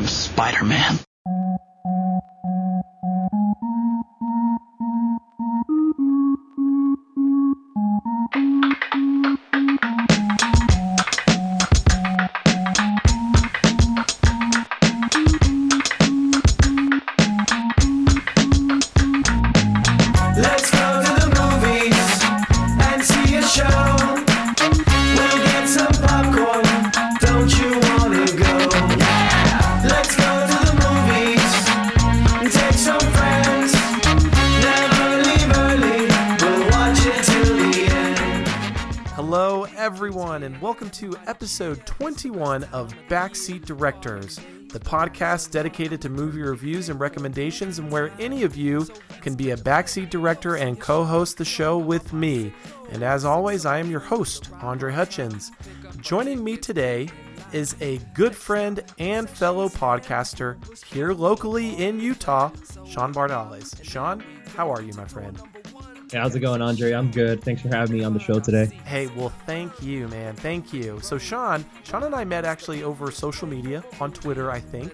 I'm Spider episode 21 of Backseat Directors, the podcast dedicated to movie reviews and recommendations, and where any of you can be a backseat director and co host the show with me. And as always, I am your host, Andre Hutchins. Joining me today is a good friend and fellow podcaster here locally in Utah, Sean Bardales. Sean, how are you, my friend? Hey, how's it going, Andre? I'm good. Thanks for having me on the show today. Hey, well, thank you, man. Thank you. So, Sean, Sean and I met actually over social media on Twitter, I think,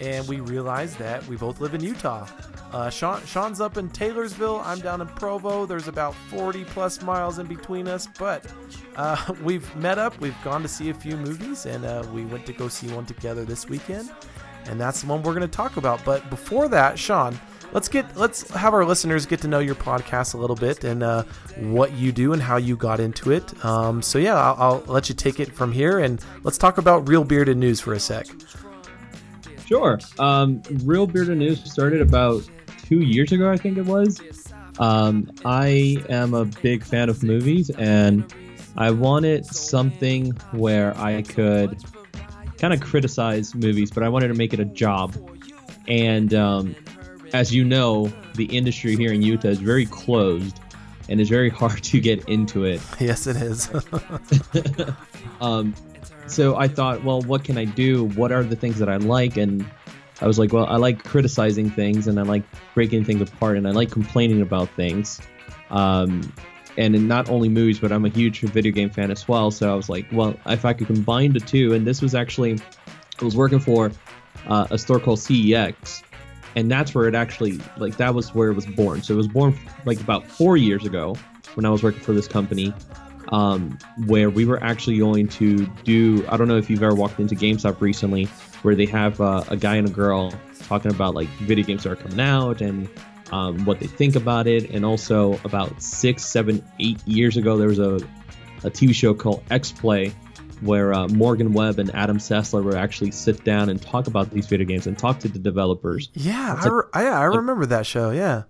and we realized that we both live in Utah. Uh, Sean, Sean's up in Taylorsville. I'm down in Provo. There's about 40 plus miles in between us, but uh, we've met up. We've gone to see a few movies, and uh, we went to go see one together this weekend, and that's the one we're going to talk about. But before that, Sean, let's get let's have our listeners get to know your podcast a little bit and uh, what you do and how you got into it. Um, so yeah, I'll, I'll let you take it from here and let's talk about real bearded news for a sec. Sure. Um, Real Bearded News started about two years ago, I think it was. Um, I am a big fan of movies, and I wanted something where I could kind of criticize movies, but I wanted to make it a job. And um, as you know, the industry here in Utah is very closed, and it's very hard to get into it. Yes, it is. um, so I thought, well, what can I do? What are the things that I like? And I was like, well, I like criticizing things and I like breaking things apart and I like complaining about things. Um, and in not only movies, but I'm a huge video game fan as well. So I was like, well, if I could combine the two, and this was actually, I was working for uh, a store called CEX, and that's where it actually, like, that was where it was born. So it was born like about four years ago when I was working for this company um, where we were actually going to do. I don't know if you've ever walked into GameStop recently, where they have uh, a guy and a girl talking about like video games that are coming out and um, what they think about it, and also about six, seven, eight years ago, there was a a TV show called X Play. Where uh, Morgan Webb and Adam Sessler would actually sit down and talk about these video games and talk to the developers. yeah, I, like- re- I, I remember that show. Yeah.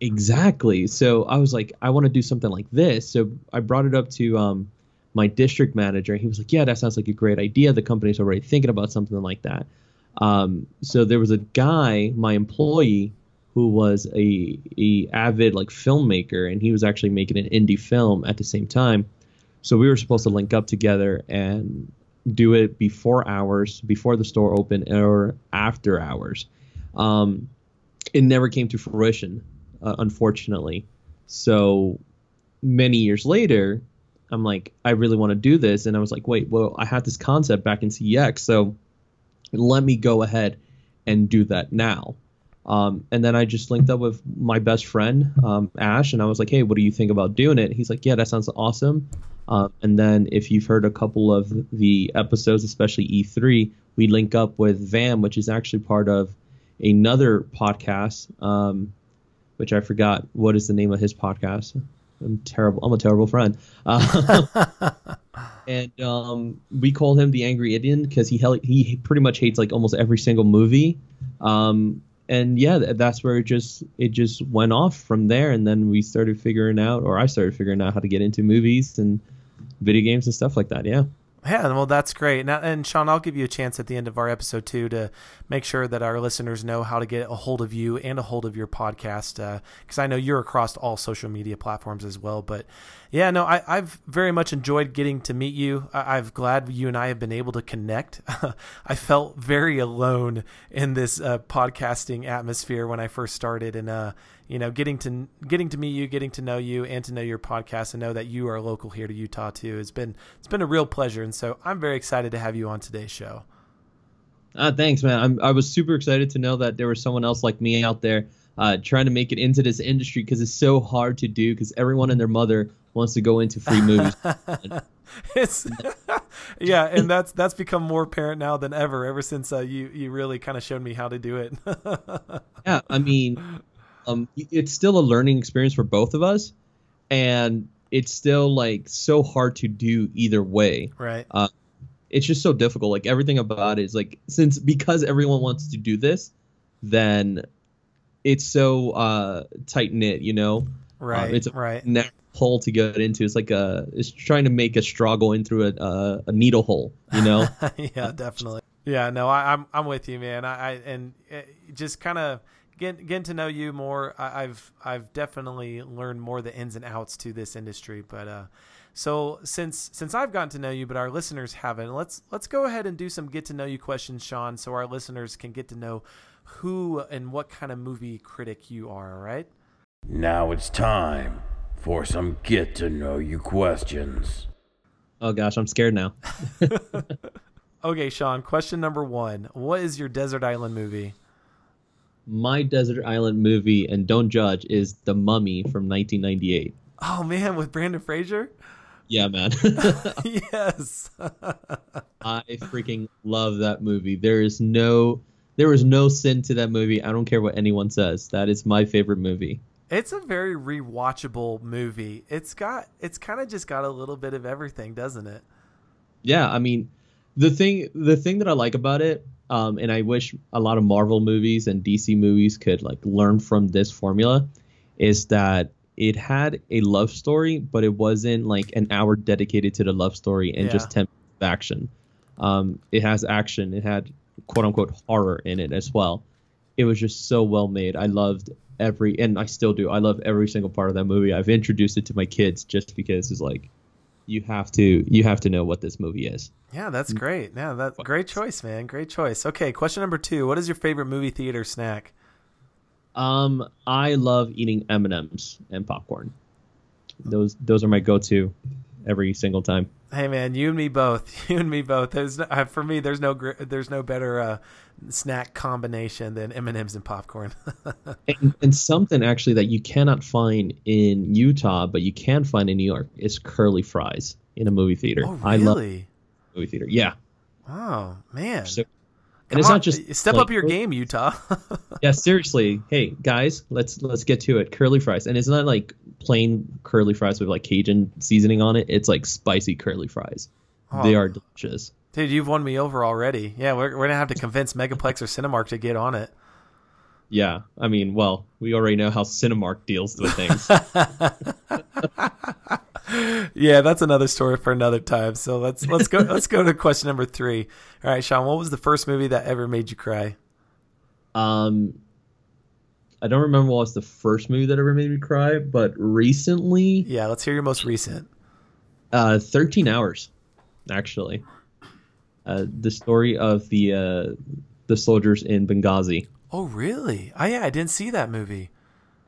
Exactly. So I was like, I want to do something like this. So I brought it up to um, my district manager. He was like, Yeah, that sounds like a great idea. The company's already thinking about something like that. Um, so there was a guy, my employee, who was a, a avid like filmmaker, and he was actually making an indie film at the same time. So we were supposed to link up together and do it before hours, before the store opened, or after hours. Um, it never came to fruition uh, unfortunately. So many years later, I'm like, I really want to do this, and I was like, wait, well, I had this concept back in CEX, so let me go ahead and do that now. Um, and then I just linked up with my best friend um, Ash, and I was like, hey, what do you think about doing it? He's like, yeah, that sounds awesome. Uh, and then if you've heard a couple of the episodes, especially E3, we link up with Vam, which is actually part of another podcast. Um, which I forgot what is the name of his podcast. I'm terrible. I'm a terrible friend. Uh, and um, we call him the Angry Indian because he he pretty much hates like almost every single movie. Um, and yeah, that's where it just it just went off from there. And then we started figuring out, or I started figuring out how to get into movies and video games and stuff like that. Yeah. Yeah, well, that's great. Now, and Sean, I'll give you a chance at the end of our episode too to make sure that our listeners know how to get a hold of you and a hold of your podcast, because I know you're across all social media platforms as well. But yeah, no, I, I've very much enjoyed getting to meet you. I, I'm glad you and I have been able to connect. I felt very alone in this uh, podcasting atmosphere when I first started, and uh, you know, getting to getting to meet you, getting to know you, and to know your podcast, and know that you are local here to Utah too. It's been it's been a real pleasure, and so I'm very excited to have you on today's show. Uh, thanks, man. I'm, I was super excited to know that there was someone else like me out there uh, trying to make it into this industry because it's so hard to do because everyone and their mother wants to go into free movies. it's yeah, and that's that's become more apparent now than ever. Ever since uh, you you really kind of showed me how to do it. yeah, I mean, um, it's still a learning experience for both of us, and it's still like so hard to do either way. right. Uh, it's just so difficult. Like everything about it is like since because everyone wants to do this, then it's so uh, tight knit. You know, Right. uh, it's a right. narrow hole to get into. It's like a it's trying to make a straw go in through a a, a needle hole. You know. yeah, definitely. Yeah, no, I, I'm I'm with you, man. I, I and uh, just kind of getting getting to know you more. I, I've I've definitely learned more the ins and outs to this industry. But uh, so since since I've gotten to know you, but our listeners haven't, let's let's go ahead and do some get to know you questions, Sean, so our listeners can get to know who and what kind of movie critic you are. All right. Now it's time for some get to know you questions. oh gosh, I'm scared now. Okay, Sean. Question number one: What is your desert island movie? My desert island movie, and don't judge, is The Mummy from 1998. Oh man, with Brendan Fraser. Yeah, man. yes. I freaking love that movie. There is no there is no sin to that movie. I don't care what anyone says. That is my favorite movie. It's a very rewatchable movie. It's got it's kind of just got a little bit of everything, doesn't it? Yeah, I mean, the thing the thing that I like about it, um, and I wish a lot of Marvel movies and DC movies could like learn from this formula, is that it had a love story, but it wasn't like an hour dedicated to the love story and just Yeah. ten of action. Um, it has action. It had quote unquote horror in it as well. It was just so well made. I loved every, and I still do. I love every single part of that movie. I've introduced it to my kids just because it's like, you have to, you have to know what this movie is. Yeah, that's great. Yeah, that great choice, man. Great choice. Okay, question number two: What is your favorite movie theater snack? Um, I love eating M and M's and popcorn. Those those are my go-to every single time. Hey, man, you and me both. You and me both. There's no, uh, for me. There's no gr- there's no better uh, snack combination than M and M's and popcorn. And, and something actually that you cannot find in Utah, but you can find in New York is curly fries in a movie theater. oh, I love really? movie theater. Yeah, Oh, man. So- and it's on, not just step like- up your game, Utah. yeah. Seriously, hey guys, let's let's get to it. Curly fries, and it's not like plain curly fries with like Cajun seasoning on it. It's like spicy curly fries. Oh. They Oh. are delicious. Dude, you've won me over already. Yeah, we're, we're gonna have to convince Megaplex or Cinemark to get on it. Yeah, I mean, well, we already know how Cinemark deals with things. Yeah, that's another story for another time. So let's let's go let's go to question number three. All right, Sean, what was the first movie that ever made you cry? um, I don't remember what was the first movie that ever made me cry, but recently, Yeah, let's hear your most recent. uh, Thirteen Hours, actually, uh, the story of the uh, the soldiers in Benghazi. Oh, really? Oh, yeah, I didn't see that movie.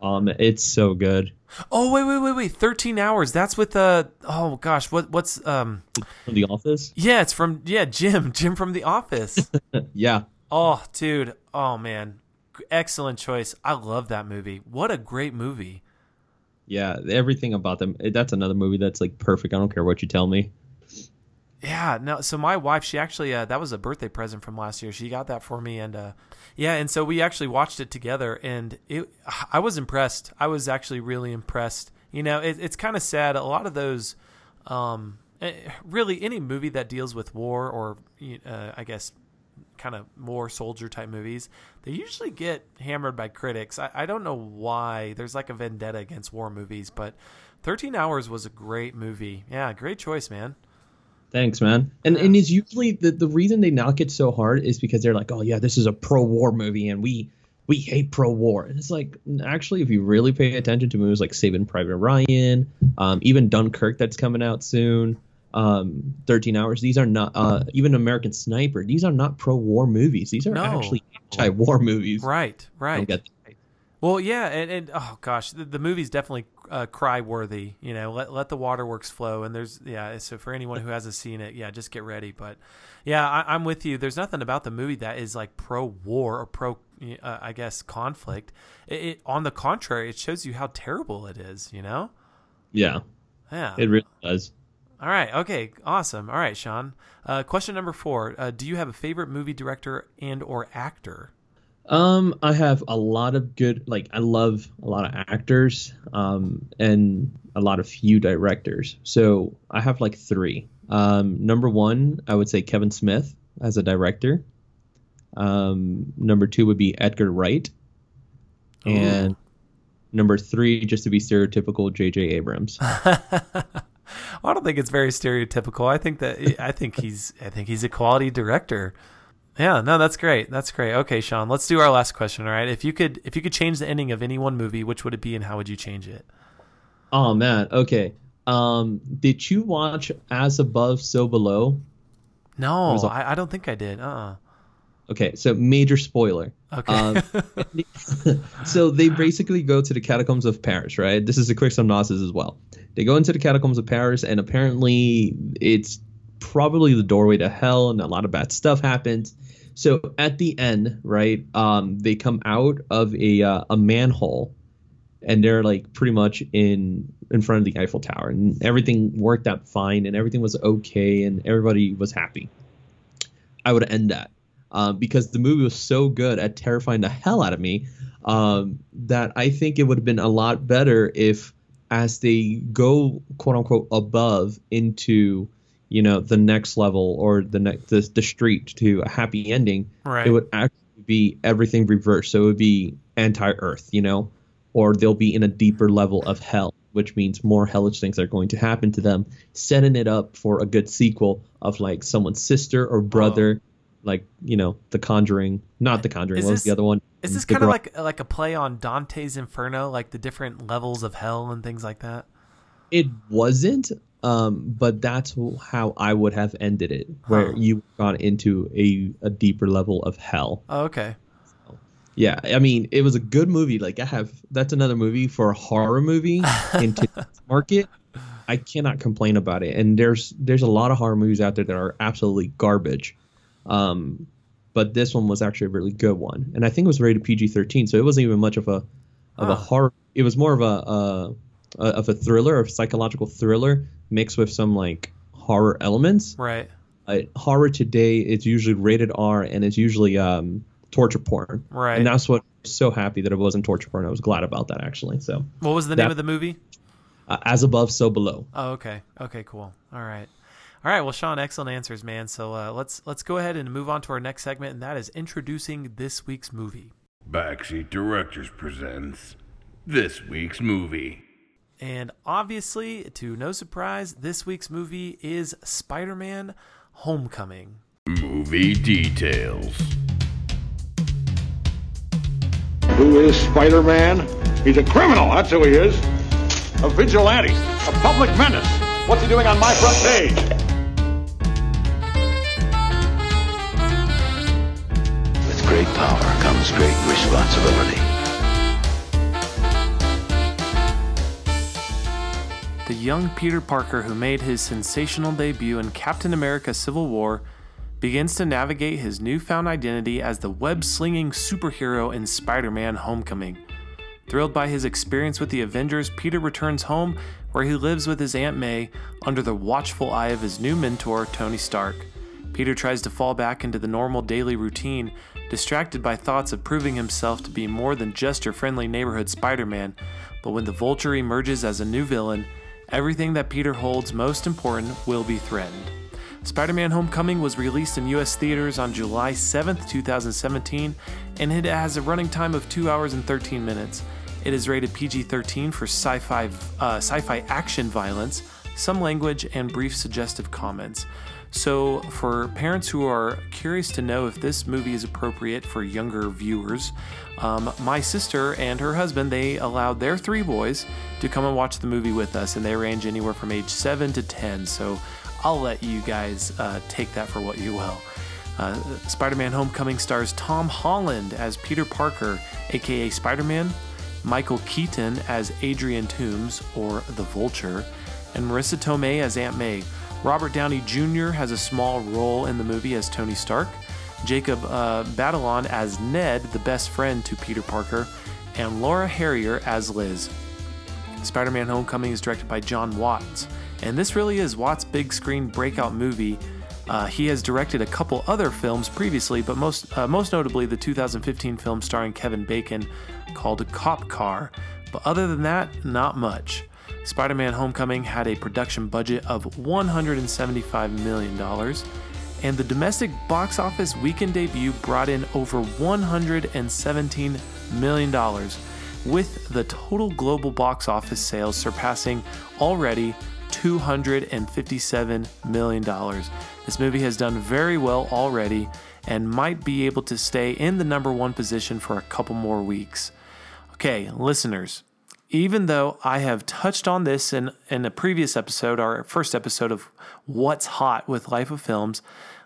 Um, it's so good. Oh, wait, wait, wait, wait. Thirteen hours. That's with uh oh gosh, what what's um From The Office. yeah, it's from yeah Jim Jim from The Office. yeah, oh, dude. Oh man, excellent choice. I love that movie. What a great movie. yeah, everything about them. That's another movie that's like perfect. I don't care what you tell me. Yeah, no. So my wife, she actually uh, that was a birthday present from last year. She got that for me, and uh, yeah, and so we actually watched it together, and it. I was impressed. I was actually really impressed. You know, it, it's kind of sad. A lot of those, um, eh, really, any movie that deals with war or uh, I guess kind of more soldier type movies, they usually get hammered by critics. I, I don't know why. There's like a vendetta against war movies, but Thirteen Hours was a great movie. Yeah, great choice, man. Thanks, man. And and it's usually the, the reason they knock it so hard is because they're like, oh yeah, this is a pro war movie and we we hate pro war. And it's like actually, if you really pay attention to movies like Saving Private Ryan, um, even Dunkirk that's coming out soon, um, Thirteen Hours. These are not uh, even American Sniper. These are not pro war movies. These are No. actually anti war movies. Right, right. Don't get that. Well, yeah, and, and oh gosh, the, the movie's definitely uh, cry worthy. You know, let let the waterworks flow. And there's yeah, so for anyone who hasn't seen it, yeah, just get ready. But yeah, I, I'm with you. There's nothing about the movie that is like pro war or pro, uh, I guess, conflict. It, it on the contrary, it shows you how terrible it is. You know? Yeah, Yeah. it really does. All right. Okay. Awesome. All right, Sean. Uh, question number four: uh, Do you have a favorite movie director and or actor? Um, I have a lot of good, like I love a lot of actors, um, and a lot of few directors. So I have like three. Um, number one, I would say Kevin Smith as a director. Um, number two would be Edgar Wright, and number three, just to be stereotypical, J.J. Abrams. I don't think it's very stereotypical. I think that I think he's I think he's a quality director. Yeah, no, that's great. That's great. Okay, Sean, let's do our last question. All right, if you could if you could change the ending of any one movie, which would it be, and how would you change it? oh man, okay. Um, did you watch As Above, So Below? No, a- I, I don't think I did. Uh. uh Okay, so major spoiler. Okay. Um, so they basically go to the catacombs of Paris, right? This is a quick synopsis as well. They go into the catacombs of Paris, and apparently it's probably the doorway to hell, and a lot of bad stuff happens. So at the end, right, um, they come out of a uh, a manhole, and they're like pretty much in in front of the Eiffel Tower, and everything worked out fine, and everything was okay, and everybody was happy. I would end that uh, because the movie was so good at terrifying the hell out of me um, that I think it would have been a lot better if, as they go quote unquote above into, you know, the next level or the next the, the street to a happy ending, Right. it would actually be everything reversed. So it would be anti-Earth, you know, or they'll be in a deeper level of hell, which means more hellish things are going to happen to them, setting it up for a good sequel of like someone's sister or oh. brother, like you know, The Conjuring, not The Conjuring. What was the other one? Is this kind of like like a play on Dante's Inferno, like the different levels of hell and things like that? It wasn't, um, but that's how I would have ended it, where Huh. you got into a, a deeper level of hell. Oh, okay. Yeah, I mean, it was a good movie. Like I have, that's another movie for a horror movie in today's market. I cannot complain about it. And there's there's a lot of horror movies out there that are absolutely garbage. Um, but this one was actually a really good one, and I think it was rated PG-13, so it wasn't even much of a of Huh. a horror. It was more of a, uh of a thriller, a psychological thriller mixed with some like horror elements Right. uh, horror today it's usually rated R and it's usually um, torture porn. Right. And that's what I'm so happy that it wasn't torture porn. I was glad about that actually. So What was the name of the movie? uh, as above, so below. Oh, okay. Okay, cool. All right. All right. Well, Sean, excellent answers, man. So uh, let's let's go ahead and move on to our next segment, and that is introducing this week's movie. Backseat Directors presents this week's movie. And obviously, to no surprise, this week's movie is Spider-Man: Homecoming. Movie details. Who is Spider Man? He's a criminal, that's who he is. A vigilante, a public menace. What's he doing on my front page? With great power comes great responsibility. The young Peter Parker, who made his sensational debut in Captain America Civil War, begins to navigate his newfound identity as the web slinging superhero in Spider Man Homecoming. Thrilled by his experience with the Avengers, Peter returns home where he lives with his Aunt May under the watchful eye of his new mentor, Tony Stark. Peter tries to fall back into the normal daily routine, distracted by thoughts of proving himself to be more than just your friendly neighborhood Spider Man. But when the Vulture emerges as a new villain, everything that Peter holds most important will be threatened. Spider Man Homecoming was released in US theaters on July 7th, 2017, and it has a running time of 2 hours and 13 minutes. It is rated PG 13 for sci fi uh, sci-fi action violence, some language, and brief suggestive comments. So, for parents who are curious to know if this movie is appropriate for younger viewers, um, my sister and her husband they allowed their three boys to come and watch the movie with us, and they range anywhere from age seven to ten. So, I'll let you guys uh, take that for what you will. Uh, Spider Man Homecoming stars Tom Holland as Peter Parker, aka Spider Man, Michael Keaton as Adrian Toombs, or the Vulture, and Marisa Tomei as Aunt May. Robert Downey Jr. has a small role in the movie as Tony Stark. Jacob uh, Batalon as Ned, the best friend to Peter Parker, and Laura Harrier as Liz. Spider Man Homecoming is directed by John Watts, and this really is Watts' big screen breakout movie. Uh, he has directed a couple other films previously, but most uh, most notably the 2015 film starring Kevin Bacon called Cop Car. But other than that, not much. Spider Man Homecoming had a production budget of $175 million, and the domestic box office weekend debut brought in over $117 million, with the total global box office sales surpassing already $257 million. This movie has done very well already and might be able to stay in the number one position for a couple more weeks. Okay, listeners, even though I have touched on this in, in a previous episode, our first episode of What's Hot with Life of Films,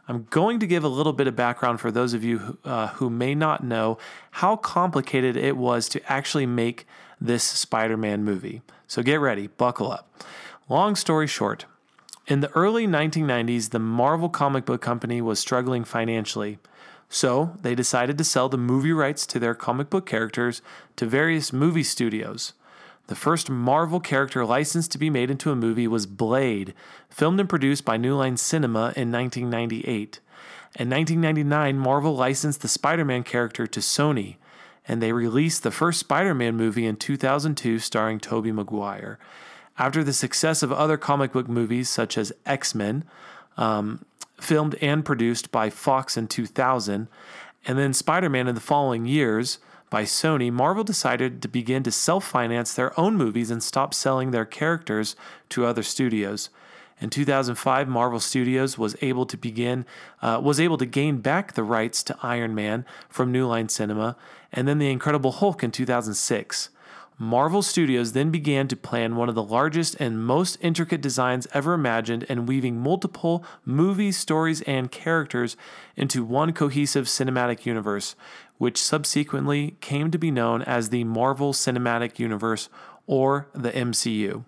I'm going to give a little bit of background for those of you who, uh, who may not know how complicated it was to actually make this Spider Man movie. So get ready, buckle up. Long story short, in the early 1990s, the Marvel comic book company was struggling financially. So they decided to sell the movie rights to their comic book characters to various movie studios. The first Marvel character licensed to be made into a movie was Blade, filmed and produced by New Line Cinema in 1998. In 1999, Marvel licensed the Spider Man character to Sony, and they released the first Spider Man movie in 2002 starring Tobey Maguire. After the success of other comic book movies such as X Men, um, filmed and produced by Fox in 2000, and then Spider Man in the following years by Sony, Marvel decided to begin to self finance their own movies and stop selling their characters to other studios. In 2005, Marvel Studios was able to begin uh, was able to gain back the rights to Iron Man from New Line Cinema, and then The Incredible Hulk in 2006. Marvel Studios then began to plan one of the largest and most intricate designs ever imagined and weaving multiple movies, stories, and characters into one cohesive cinematic universe, which subsequently came to be known as the Marvel Cinematic Universe or the MCU.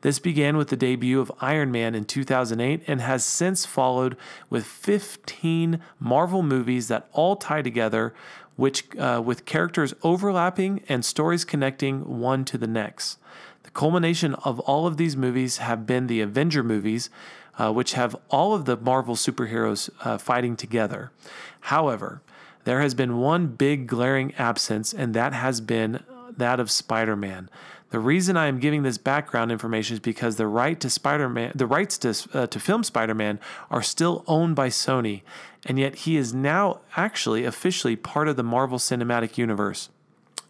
This began with the debut of Iron Man in 2008 and has since followed with 15 Marvel movies that all tie together which uh, with characters overlapping and stories connecting one to the next. The culmination of all of these movies have been the Avenger movies, uh, which have all of the Marvel superheroes uh, fighting together. However, there has been one big glaring absence, and that has been that of Spider-Man. The reason I am giving this background information is because the right to Spider-Man, the rights to uh, to film Spider-Man are still owned by Sony, and yet he is now actually officially part of the Marvel Cinematic Universe.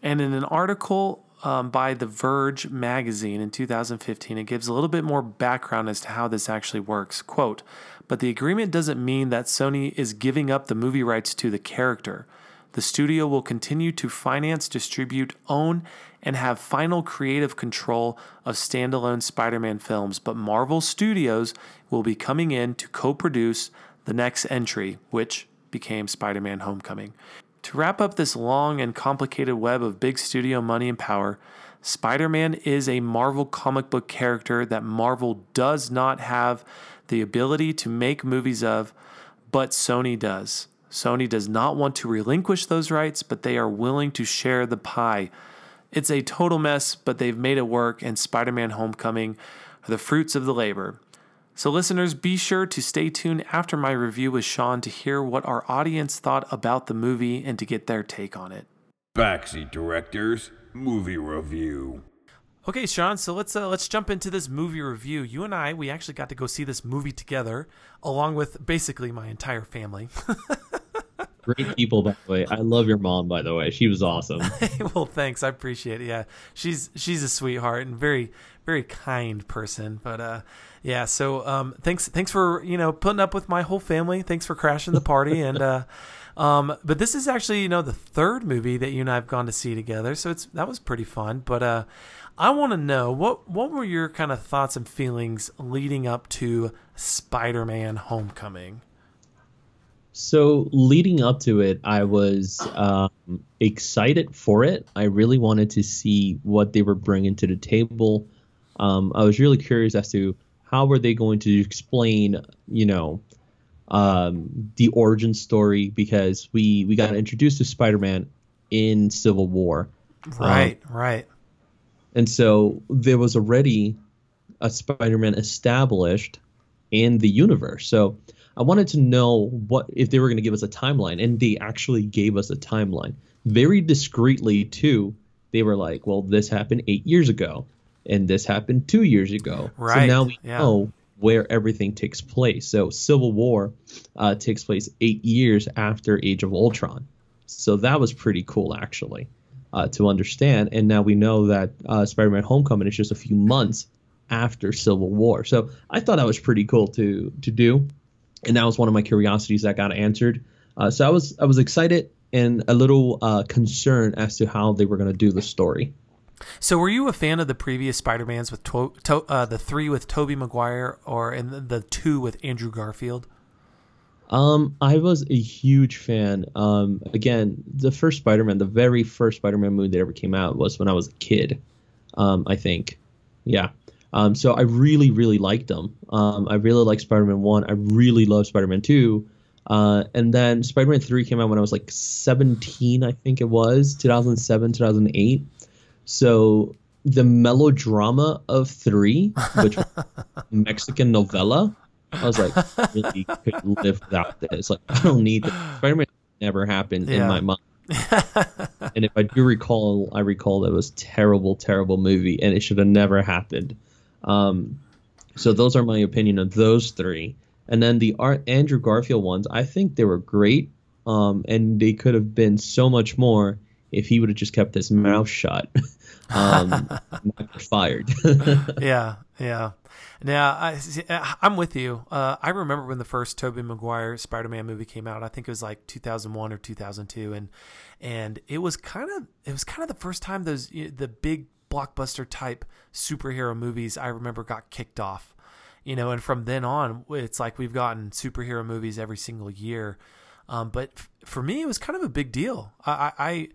And in an article um, by The Verge magazine in 2015, it gives a little bit more background as to how this actually works. Quote, but the agreement doesn't mean that Sony is giving up the movie rights to the character. The studio will continue to finance, distribute, own, and have final creative control of standalone Spider Man films, but Marvel Studios will be coming in to co produce the next entry, which became Spider Man Homecoming. To wrap up this long and complicated web of big studio money and power, Spider Man is a Marvel comic book character that Marvel does not have the ability to make movies of, but Sony does. Sony does not want to relinquish those rights, but they are willing to share the pie. It's a total mess, but they've made it work, and Spider Man Homecoming are the fruits of the labor. So, listeners, be sure to stay tuned after my review with Sean to hear what our audience thought about the movie and to get their take on it. Backseat Directors Movie Review. Okay, Sean. So let's uh, let's jump into this movie review. You and I, we actually got to go see this movie together, along with basically my entire family. Great people, by the way. I love your mom, by the way. She was awesome. well, thanks. I appreciate it. Yeah, she's she's a sweetheart and very very kind person. But uh, yeah. So um, thanks thanks for you know putting up with my whole family. Thanks for crashing the party and. Uh, um, but this is actually, you know, the third movie that you and I have gone to see together, so it's that was pretty fun. But uh, I want to know what what were your kind of thoughts and feelings leading up to Spider-Man: Homecoming? So leading up to it, I was um, excited for it. I really wanted to see what they were bringing to the table. Um, I was really curious as to how were they going to explain, you know, um, the origin story because we we got introduced to Spider-Man in Civil War, Right, right. And so there was already a Spider-Man established in the universe. So I wanted to know what if they were going to give us a timeline, and they actually gave us a timeline very discreetly too. They were like, "Well, this happened eight years ago, and this happened two years ago." Right. So now we yeah. know where everything takes place. So Civil War uh, takes place eight years after Age of Ultron. So that was pretty cool, actually, uh, to understand. And now we know that uh, Spider-Man: Homecoming is just a few months after Civil War. So I thought that was pretty cool to to do, and that was one of my curiosities that got answered. Uh, so I was I was excited and a little uh, concerned as to how they were going to do the story. So, were you a fan of the previous Spider-Mans with to- to- uh, the three with Tobey Maguire or and the two with Andrew Garfield? Um, I was a huge fan. Um, again, the first Spider-Man, the very first Spider-Man movie that ever came out was when I was a kid. Um, I think, yeah. Um, so I really, really liked them. Um, I really liked Spider-Man One. I really loved Spider-Man Two. Uh, and then Spider-Man Three came out when I was like 17, I think it was 2007, 2008. So the melodrama of three, which was a Mexican novella, I was like, I really could live without this. Like, I don't need this. Spider-Man never happened in my mind. and if I do recall, I recall that it was terrible, terrible movie, and it should have never happened. Um, so those are my opinion of those three. And then the Ar- Andrew Garfield ones, I think they were great, um, and they could have been so much more if he would have just kept his mouth shut, um, not fired. yeah, yeah. Now I, I'm with you. Uh, I remember when the first Tobey Maguire Spider-Man movie came out. I think it was like 2001 or 2002, and and it was kind of it was kind of the first time those the big blockbuster type superhero movies I remember got kicked off. You know, and from then on, it's like we've gotten superhero movies every single year. Um, but f- for me, it was kind of a big deal. I, I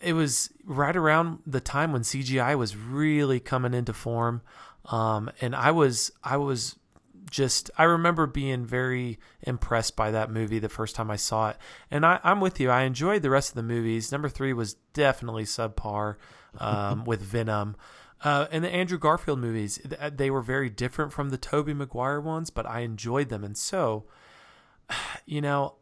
it was right around the time when CGI was really coming into form, um, and I was I was just I remember being very impressed by that movie the first time I saw it, and I, I'm with you. I enjoyed the rest of the movies. Number three was definitely subpar um, with Venom. Uh, and the Andrew Garfield movies, they were very different from the Tobey Maguire ones, but I enjoyed them. And so, you know,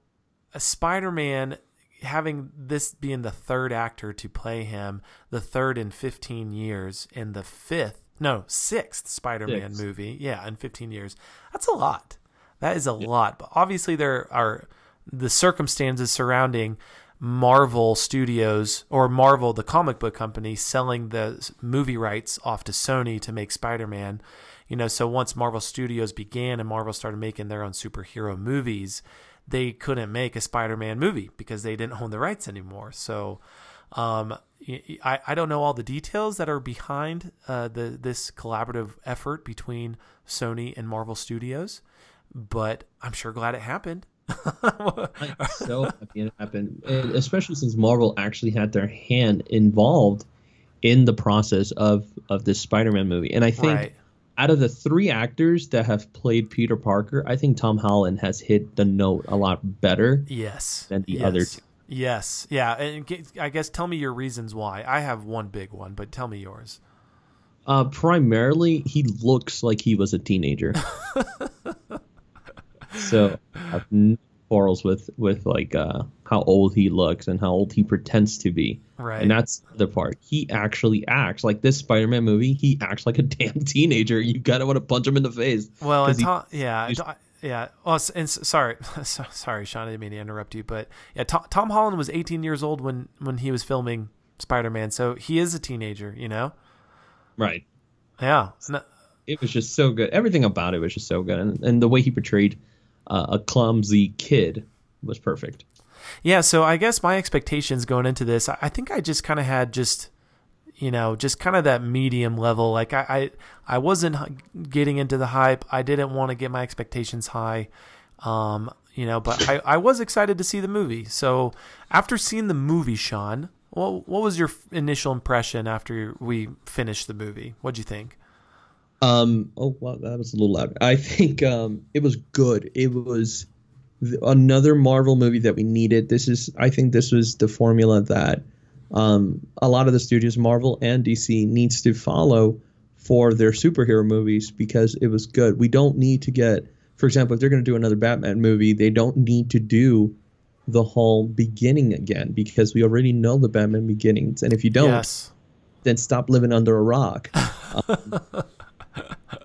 a Spider-Man having this being the third actor to play him, the third in 15 years, and the fifth, no, sixth Spider-Man Sixth. movie, yeah, in 15 years. That's a lot. That is a lot. But obviously, there are the circumstances surrounding Marvel Studios or Marvel, the comic book company, selling the movie rights off to Sony to make Spider-Man. You know, so once Marvel Studios began and Marvel started making their own superhero movies, they couldn't make a Spider-Man movie because they didn't own the rights anymore. So, um, I, I don't know all the details that are behind uh, the this collaborative effort between Sony and Marvel Studios, but I'm sure glad it happened. I'm so happy it happened, and especially since Marvel actually had their hand involved in the process of of this Spider-Man movie. And I think Right. out of the three actors that have played Peter Parker, I think Tom Holland has hit the note a lot better. Yes. than the yes. other two. Yes. Yeah. And I guess tell me your reasons why. I have one big one, but tell me yours. Uh, primarily, he looks like he was a teenager. so I've no quarrels with with like uh, how old he looks and how old he pretends to be. Right. And that's the part. He actually acts like this Spider-Man movie. He acts like a damn teenager. You gotta want to punch him in the face. Well, he- Tom, yeah, he's- yeah. Well, and sorry, sorry, Sean, I didn't mean to interrupt you, but yeah, Tom, Tom Holland was 18 years old when when he was filming Spider-Man, so he is a teenager, you know. right. Yeah. It was just so good. Everything about it was just so good, and, and the way he portrayed uh, a clumsy kid was perfect. Yeah, so I guess my expectations going into this, I think I just kind of had just, you know, just kind of that medium level. Like I, I, I wasn't getting into the hype. I didn't want to get my expectations high. Um, you know. But I, I was excited to see the movie. So after seeing the movie, Sean, what what was your initial impression after we finished the movie? What'd you think? Um. Oh, wow, that was a little loud. I think um, it was good. It was th- another Marvel movie that we needed. This is, I think, this was the formula that um, a lot of the studios, Marvel and DC, needs to follow for their superhero movies because it was good. We don't need to get, for example, if they're going to do another Batman movie, they don't need to do the whole beginning again because we already know the Batman beginnings. And if you don't, Yes. then stop living under a rock. Um,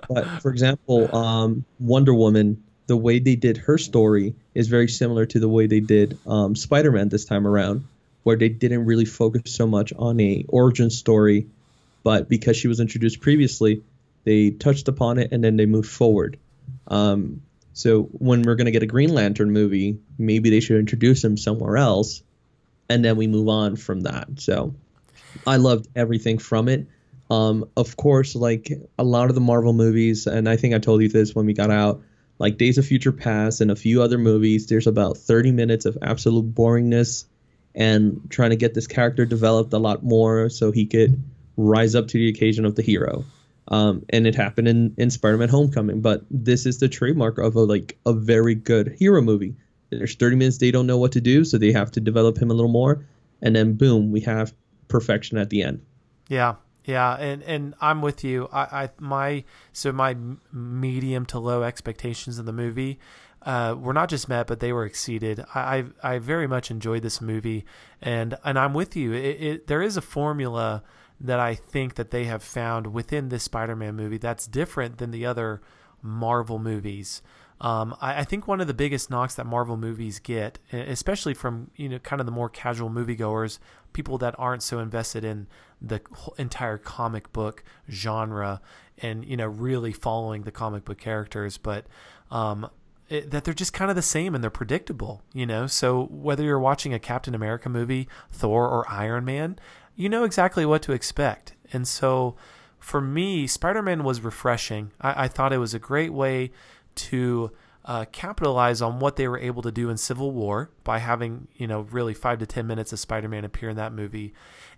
but for example, um, Wonder Woman, the way they did her story is very similar to the way they did um, Spider-Man this time around, where they didn't really focus so much on a origin story, but because she was introduced previously, they touched upon it and then they moved forward. Um, so when we're gonna get a Green Lantern movie, maybe they should introduce him somewhere else, and then we move on from that. So I loved everything from it. Um, of course, like a lot of the Marvel movies, and I think I told you this when we got out, like Days of Future Past and a few other movies, there's about 30 minutes of absolute boringness and trying to get this character developed a lot more so he could rise up to the occasion of the hero. Um, and it happened in, in Spider-Man Homecoming, but this is the trademark of a like a very good hero movie. There's 30 minutes they don't know what to do, so they have to develop him a little more, and then boom, we have perfection at the end. Yeah, yeah, and and I'm with you. I, I my so my medium to low expectations of the movie uh, were not just met, but they were exceeded. I I, very much enjoyed this movie, and and I'm with you. It, it there is a formula that I think that they have found within this Spider-Man movie that's different than the other Marvel movies. Um, I, I think one of the biggest knocks that Marvel movies get, especially from you know kind of the more casual moviegoers, people that aren't so invested in the entire comic book genre and you know really following the comic book characters, but um, it, that they're just kind of the same and they're predictable, you know. So whether you're watching a Captain America movie, Thor, or Iron Man, you know exactly what to expect. And so for me, Spider Man was refreshing. I, I thought it was a great way to uh, capitalize on what they were able to do in Civil War by having, you know, really five to 10 minutes of Spider Man appear in that movie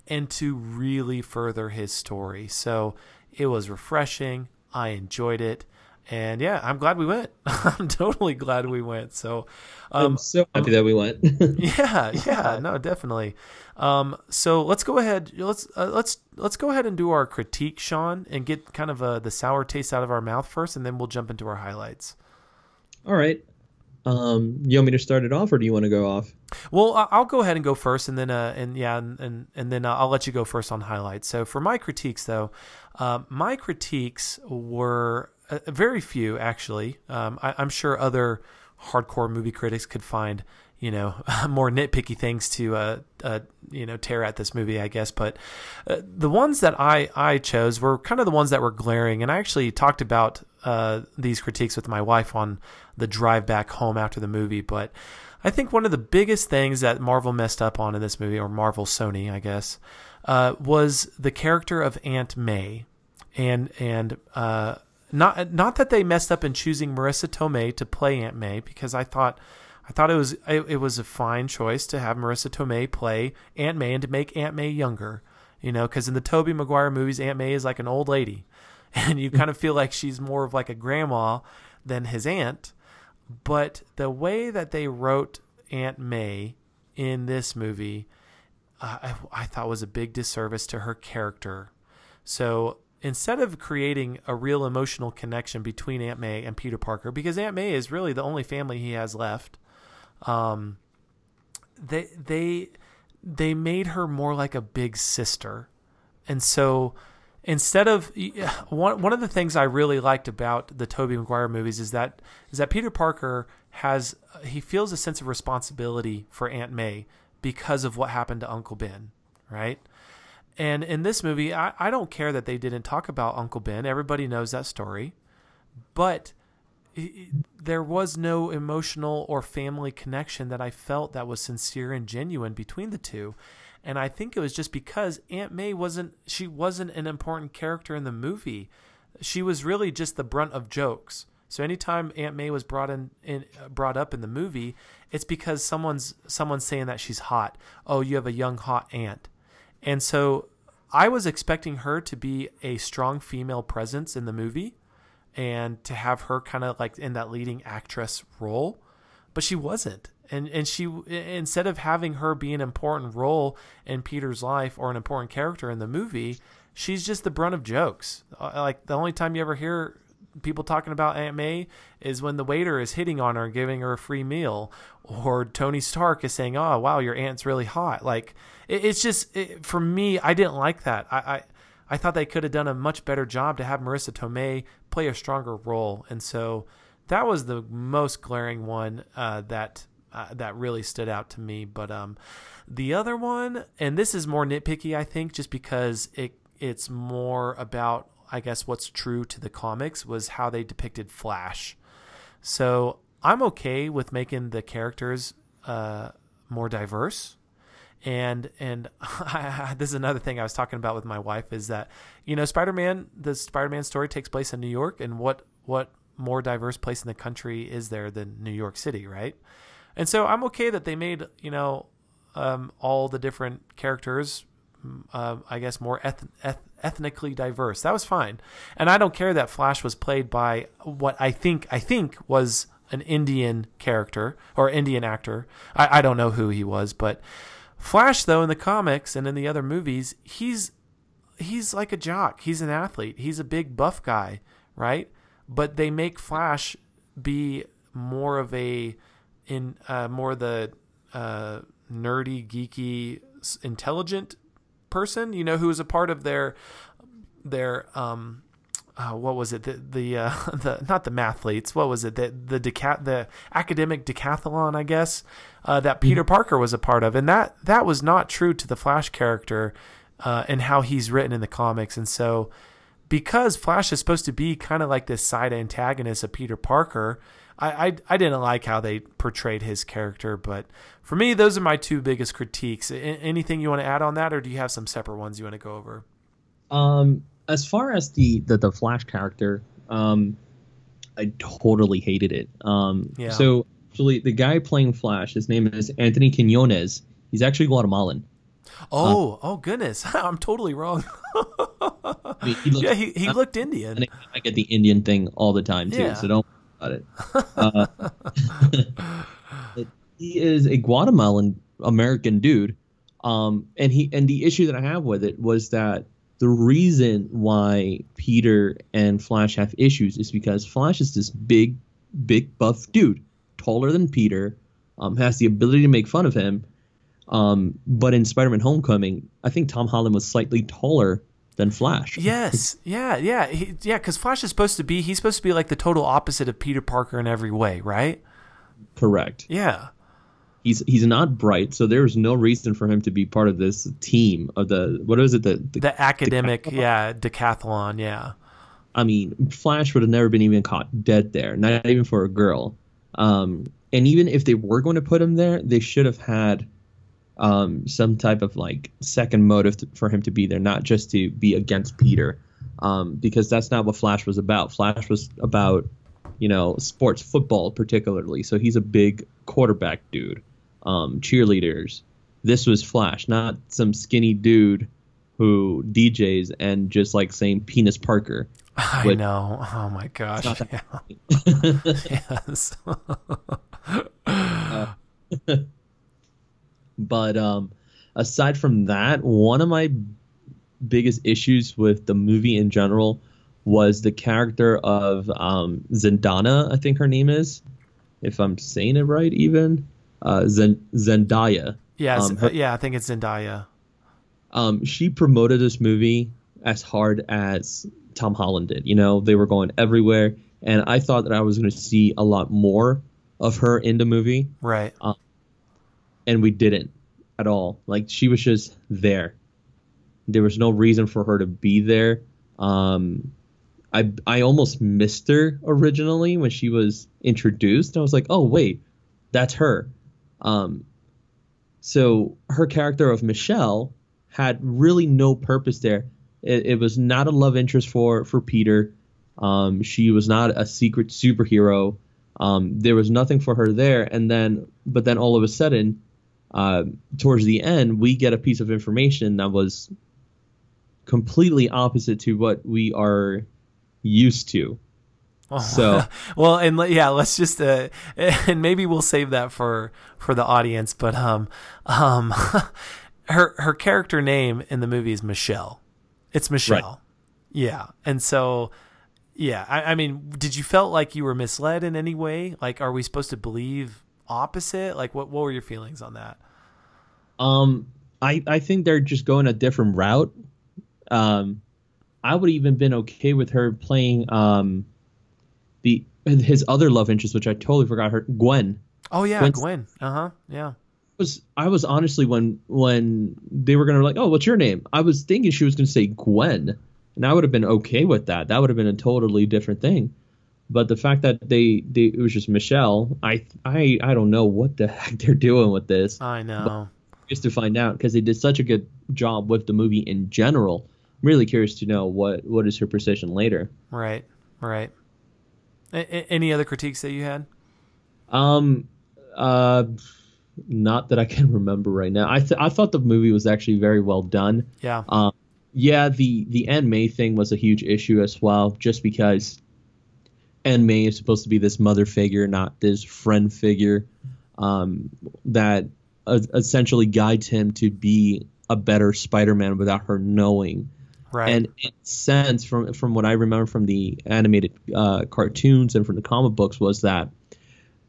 and to really further his story. So it was refreshing. I enjoyed it. And yeah, I'm glad we went. I'm totally glad we went. So, um, I'm so happy that we went. yeah, yeah, no, definitely. Um, so let's go ahead. Let's uh, let's let's go ahead and do our critique, Sean, and get kind of uh, the sour taste out of our mouth first, and then we'll jump into our highlights. All right. Um, you want me to start it off, or do you want to go off? Well, I'll go ahead and go first, and then uh, and yeah, and and, and then uh, I'll let you go first on highlights. So for my critiques, though, uh, my critiques were very few actually. Um, I, I'm sure other hardcore movie critics could find you know more nitpicky things to uh, uh, you know tear at this movie, I guess. But uh, the ones that I I chose were kind of the ones that were glaring, and I actually talked about uh, these critiques with my wife on the drive back home after the movie. But I think one of the biggest things that Marvel messed up on in this movie, or Marvel Sony, I guess, uh, was the character of Aunt May, and and uh, not not that they messed up in choosing Marisa Tomei to play Aunt May, because I thought. I thought it was it, it was a fine choice to have Marisa Tomei play Aunt May and to make Aunt May younger, you know, because in the Tobey Maguire movies, Aunt May is like an old lady, and you kind of feel like she's more of like a grandma than his aunt. But the way that they wrote Aunt May in this movie, uh, I, I thought was a big disservice to her character. So instead of creating a real emotional connection between Aunt May and Peter Parker, because Aunt May is really the only family he has left, um, they they they made her more like a big sister, and so instead of one one of the things I really liked about the Tobey Maguire movies is that is that Peter Parker has he feels a sense of responsibility for Aunt May because of what happened to Uncle Ben, right? And in this movie, I, I don't care that they didn't talk about Uncle Ben. Everybody knows that story. But there was no emotional or family connection that I felt that was sincere and genuine between the two. And I think it was just because Aunt May wasn't she wasn't an important character in the movie. She was really just the brunt of jokes. So anytime Aunt May was brought in, in brought up in the movie, it's because someone's someone's saying that she's hot. Oh, you have a young hot aunt, and so I was expecting her to be a strong female presence in the movie, and to have her kind of like in that leading actress role, but she wasn't. And and she instead of having her be an important role in Peter's life or an important character in the movie, she's just the brunt of jokes. Uh, Like the only time you ever hear people talking about Aunt May is when the waiter is hitting on her and giving her a free meal, or Tony Stark is saying, "Oh, wow, your aunt's really hot." Like it, it's just it, for me, I didn't like that. I, I I thought they could have done a much better job to have Marisa Tomei play a stronger role, and so that was the most glaring one uh, that uh, that really stood out to me. But um, the other one, and this is more nitpicky, I think, just because it it's more about I guess what's true to the comics was how they depicted Flash. So I'm okay with making the characters uh, more diverse. And and this is another thing I was talking about with my wife is that you know Spider-Man the Spider-Man story takes place in New York and what what more diverse place in the country is there than New York City, right? And so I'm okay that they made you know um, all the different characters uh, I guess more eth- eth- ethnically diverse. That was fine, and I don't care that Flash was played by what I think I think was an Indian character or Indian actor. I, I don't know who he was, but Flash though in the comics and in the other movies, he's he's like a jock. He's an athlete. He's a big buff guy, right? But they make Flash be more of a in uh, more the uh, nerdy, geeky, intelligent person, you know, who was a part of their their um uh, what was it? The the uh, the not the mathletes. What was it? The the deca- the academic decathlon I guess uh, that Peter Parker was a part of. And that that was not true to the Flash character uh, and how he's written in the comics. And so because Flash is supposed to be kind of like this side antagonist of Peter Parker I, I I didn't like how they portrayed his character but for me those are my two biggest critiques A- anything you want to add on that or do you have some separate ones you want to go over Um, as far as the the, the Flash character, um, I totally hated it. Um, Yeah. So actually, the guy playing Flash, his name is Anthony Quiñonez. He's actually Guatemalan. Oh, oh goodness, I'm totally wrong. I mean, he looks, yeah, he, he looked Indian. I get the Indian thing all the time too, Yeah. so don't about it. Uh, he is a Guatemalan American dude, um, and he and the issue that I have with it was that the reason why Peter and Flash have issues is because Flash is this big, big buff dude, taller than Peter, um, has the ability to make fun of him. Um, but in Spider-Man: Homecoming, I think Tom Holland was slightly taller than Flash. Yes, yeah, yeah, he, yeah. Because Flash is supposed to be he's supposed to be like the total opposite of Peter Parker in every way, right? Correct. Yeah, he's he's not bright, so there's no reason for him to be part of this team of the what is it the, the, the academic, yeah, decathlon, yeah, I mean Flash would have never been even caught dead there, not even for a girl. Um, and even if they were going to put him there, they should have had um, some type of like second motive to, for him to be there, not just to be against Peter, um, because that's not what Flash was about. Flash was about you know sports football particularly, so he's a big quarterback dude, um, cheerleaders. This was Flash, not some skinny dude who DJs and just like saying penis Parker. I know. Oh my gosh, yeah. yes. But um, aside from that, one of my biggest issues with the movie in general was the character of um, Zendana, I think her name is, if I'm saying it right, even uh, Zen- Zendaya. yes, Um, her- yeah. I think it's Zendaya. um, she promoted this movie as hard as Tom Holland did. You know, they were going everywhere, and I thought that I was going to see a lot more of her in the movie. Right. And we didn't at all. Like she was just there. There was no reason for her to be there. Um, I I almost missed her originally when she was introduced. I was like, oh wait, that's her. Um, so her character of Michelle had really no purpose there. It, it was not a love interest for for Peter. Um, she was not a secret superhero. Um, there was nothing for her there, and then but then all of a sudden, uh, towards the end, we get a piece of information that was completely opposite to what we are used to. So- well, and yeah, let's just uh, and maybe we'll save that for for the audience. But um, um, her her character name in the movie is Michelle. It's Michelle. Yeah, and so yeah, I, I mean, did you felt like you were misled in any way? Like, are we supposed to believe opposite? Like, what what were your feelings on that? Um, I I think they're just going a different route. Um, I would even been okay with her playing um, the his other love interest, which I totally forgot her Gwen. Oh yeah, Gwen- Gwen. Uh huh. Yeah. Was I was honestly when when they were gonna like, oh, what's your name? I was thinking she was gonna say Gwen, and I would have been okay with that. That would have been a totally different thing. But the fact that they, they it was just Michelle, I I I don't know what the heck they're doing with this. I know. just to find out because they did such a good job with the movie in general. I'm really curious to know what what is her position later. Right. Right. A- any other critiques that you had? Um, uh, not that I can remember right now. I th- I thought the movie was actually very well done. Yeah. Um, yeah, the the Aunt May thing was a huge issue as well, just because Aunt May is supposed to be this mother figure, not this friend figure, um, that uh, essentially guides him to be a better Spider-Man without her knowing. Right. And in sense, from from what I remember from the animated uh, cartoons and from the comic books, was that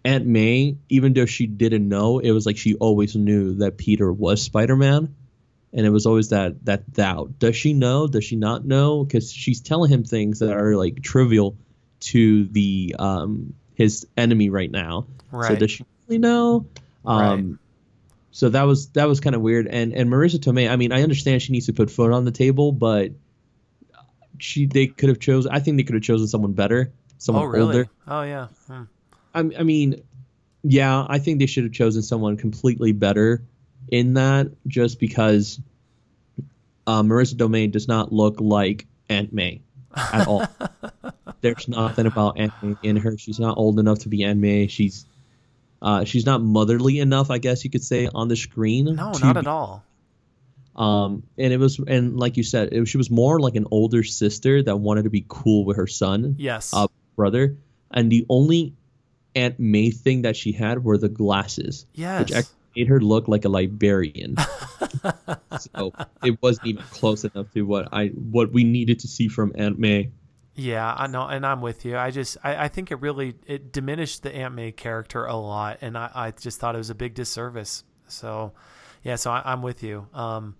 Aunt May, even though she didn't know, it was like she always knew that Peter was Spider-Man, and it was always that that doubt. Does she know? Does she not know? Because she's telling him things that are like trivial to the um his enemy right now. Right. So does she really know? Um, Right. So that was that was kind of weird. And and Marisa Tomei, I mean, I understand she needs to put food on the table, but she they could have chosen. I think they could have chosen someone better, someone oh really? older. Oh yeah. Hmm. I, I mean, yeah, I think they should have chosen someone completely better in that, just because uh, Marisa Tomei does not look like Aunt May at all. There's nothing about Aunt in her. She's not old enough to be Aunt May. She's uh, she's not motherly enough, I guess you could say, on the screen. No, not be- at all. Um, and it was, and like you said, it, she was more like an older sister that wanted to be cool with her son Yes. uh, brother, and the only Aunt May thing that she had were the glasses, yes. which actually made her look like a librarian. so it wasn't even close enough to what I what we needed to see from Aunt May. Yeah, I know, and I'm with you. I just, I, I think it really, it diminished the Aunt May character a lot, and I, I just thought it was a big disservice. So, yeah, so I, I'm with you. Um,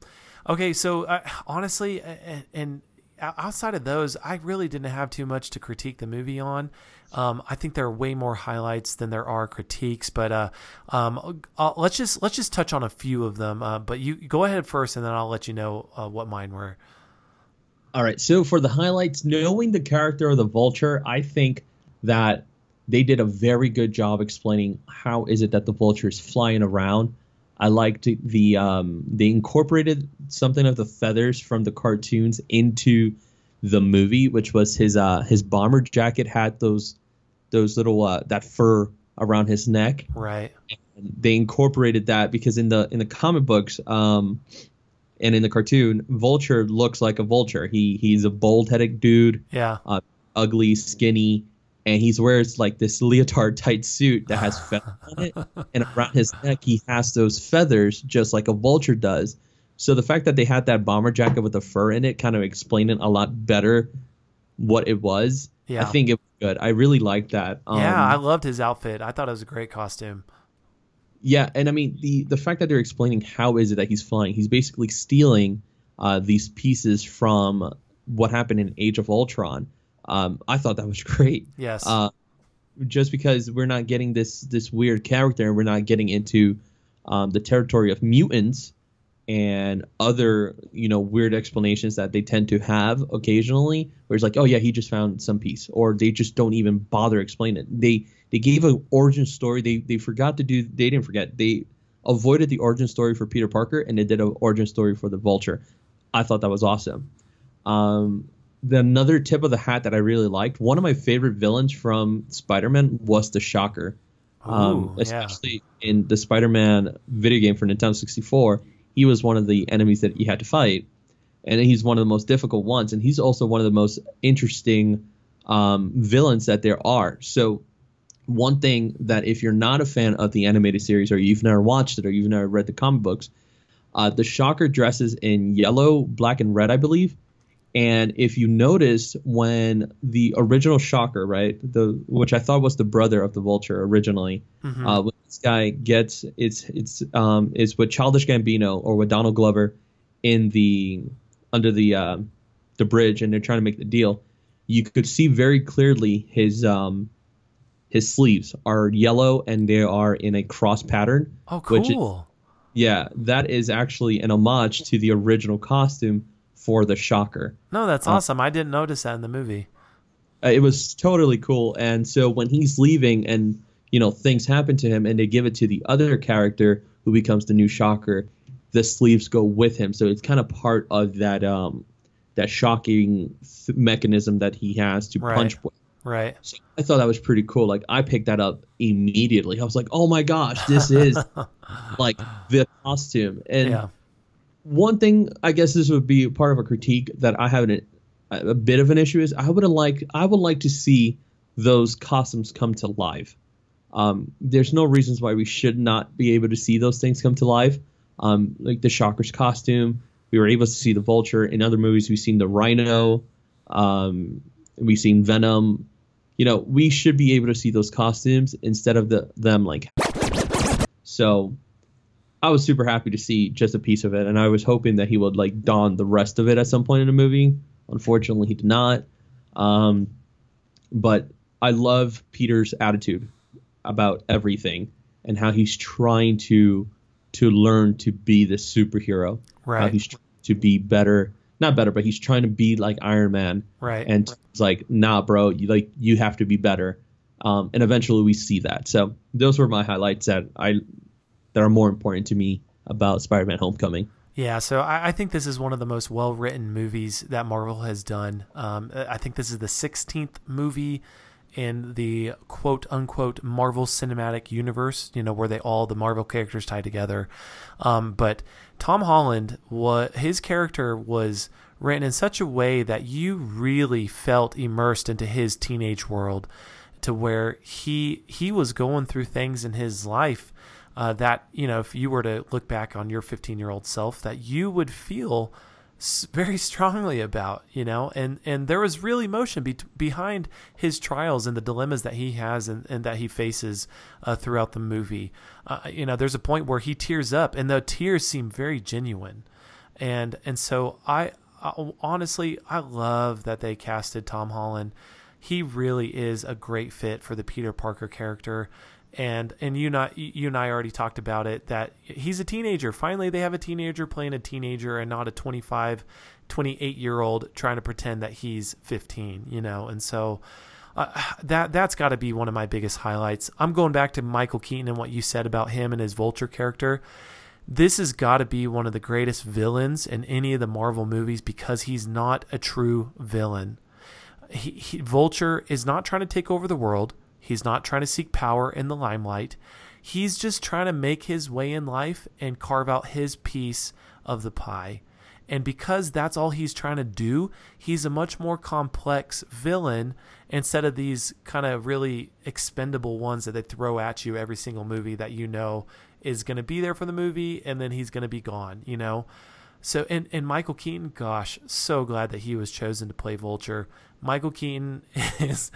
okay, so uh, honestly, and, and outside of those, I really didn't have too much to critique the movie on. Um, I think there are way more highlights than there are critiques, but uh, um, uh, let's just let's just touch on a few of them. Uh, but you go ahead first, and then I'll let you know uh, what mine were. All right, so for the highlights, knowing the character of the Vulture, I think that they did a very good job explaining how is it that the Vulture is flying around. I liked the um, they incorporated something of the feathers from the cartoons into the movie, which was his uh, his bomber jacket had those those little uh, that fur around his neck Right. they incorporated that because in the in the comic books um and in the cartoon vulture looks like a vulture he he's a bald-headed dude Yeah. uh, ugly skinny and he wears like this leotard tight suit that has feathers on it and around his neck he has those feathers just like a vulture does so the fact that they had that bomber jacket with the fur in it kind of explained it a lot better what it was Yeah. i think it was good i really liked that um, yeah, I loved his outfit. I thought it was a great costume. Yeah, and I mean the the fact that they're explaining how is it that he's flying, he's basically stealing uh, these pieces from what happened in Age of Ultron. Um, I thought that was great. Yes. Uh, just because we're not getting this this weird character, and we're not getting into um, the territory of mutants and other you know weird explanations that they tend to have occasionally, where it's like, oh yeah, he just found some piece, or they just don't even bother explaining it. They they gave an origin story. They they forgot to do. They didn't forget. They avoided the origin story for Peter Parker, and they did an origin story for the Vulture. I thought that was awesome. Um, the another tip of the hat that I really liked. One of my favorite villains from Spider-Man was the Shocker. Um, Ooh, yeah. especially in the Spider-Man video game for Nintendo 64, he was one of the enemies that you had to fight, and he's one of the most difficult ones, and he's also one of the most interesting um, villains that there are. So, one thing that if you're not a fan of the animated series, or you've never watched it, or you've never read the comic books, uh, the Shocker dresses in yellow, black, and red, I believe. And if you notice, when the original Shocker, right, the which I thought was the brother of the Vulture originally, uh, when this guy gets it's it's um is with Childish Gambino or with Donald Glover in the under the uh, the bridge, and they're trying to make the deal. You could see very clearly his um his sleeves are yellow and they are in a cross pattern. Oh, cool. yeah, that is actually an homage to the original costume for the Shocker. No, that's awesome. I didn't notice that in the movie. Uh, it was totally cool. And so when he's leaving and you know things happen to him and they give it to the other character who becomes the new Shocker, the sleeves go with him. So it's kind of part of that um that shocking th- mechanism that he has to Right. punch. with. Right. So I thought that was pretty cool. Like I picked that up immediately. I was like, "Oh my gosh, this is like the costume." And Yeah. one thing I guess this would be part of a critique that I have an, a bit of an issue is I would like I would like to see those costumes come to life. Um, there's no reasons why we should not be able to see those things come to life. Um, like the Shocker's costume, we were able to see the Vulture. In other movies, we've seen the Rhino. Um, we've seen Venom. You know, we should be able to see those costumes instead of the them like. So I was super happy to see just a piece of it, and I was hoping that he would like don the rest of it at some point in the movie. Unfortunately, he did not. Um, but I love Peter's attitude about everything and how he's trying to to learn to be the superhero. How Right. he's trying to be better, not better, but he's trying to be like Iron Man. Right. And it's like, nah, bro, you like you have to be better. Um, and eventually we see that. So those were my highlights that I that are more important to me about Spider-Man: Homecoming. Yeah, so I, I think this is one of the most well written movies that Marvel has done. Um, I think this is the 16th movie in the quote unquote Marvel Cinematic Universe, you know, where they all the Marvel characters tie together. Um, but Tom Holland, what his character was written in such a way that you really felt immersed into his teenage world to where he he was going through things in his life uh, that you know if you were to look back on your 15 year old self that you would feel very strongly about you know and and there was real emotion be- behind his trials and the dilemmas that he has and, and that he faces uh, throughout the movie uh, you know there's a point where he tears up and the tears seem very genuine and and so I, I honestly I love that they casted Tom Holland. He really is a great fit for the Peter Parker character. And and you not you and I already talked about it that he's a teenager. Finally they have a teenager playing a teenager and not a 25 28 year old trying to pretend that he's 15, you know. And so uh, that that's got to be one of my biggest highlights. I'm going back to Michael Keaton and what you said about him and his Vulture character this has got to be one of the greatest villains in any of the Marvel movies because he's not a true villain. He, he, Vulture is not trying to take over the world. He's not trying to seek power in the limelight. He's just trying to make his way in life and carve out his piece of the pie. And because that's all he's trying to do, he's a much more complex villain instead of these kind of really expendable ones that they throw at you every single movie that you know is going to be there for the movie and then he's going to be gone, you know? So, and, and Michael Keaton, gosh, so glad that he was chosen to play Vulture. Michael Keaton is,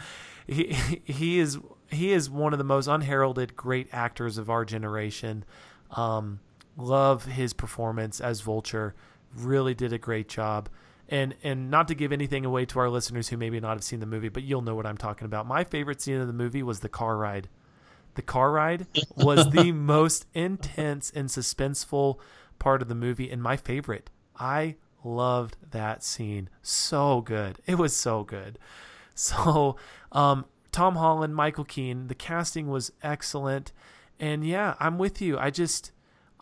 he, he is, he is one of the most unheralded great actors of our generation. Um, love his performance as Vulture. Really did a great job. And and not to give anything away to our listeners who maybe not have seen the movie, but you'll know what I'm talking about. My favorite scene of the movie was the car ride. The car ride was the most intense and suspenseful part of the movie and my favorite. I loved that scene. So good. It was so good. So, um, Tom Holland, Michael Keane, the casting was excellent. And yeah, I'm with you. I just,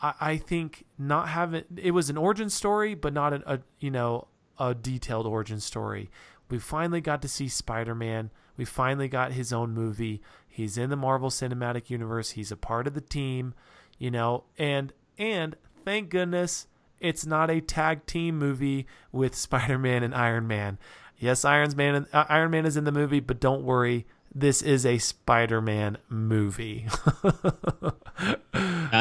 I, I think not having, it was an origin story, but not a, you know, a detailed origin story. we finally got to see Spider-Man. We finally got his own movie. He's in the Marvel Cinematic Universe. He's a part of the team, you know, and and thank goodness it's not a tag team movie with Spider-Man and Iron Man. Yes, Iron Man uh, Iron Man is in the movie, but don't worry, this is a Spider-Man movie.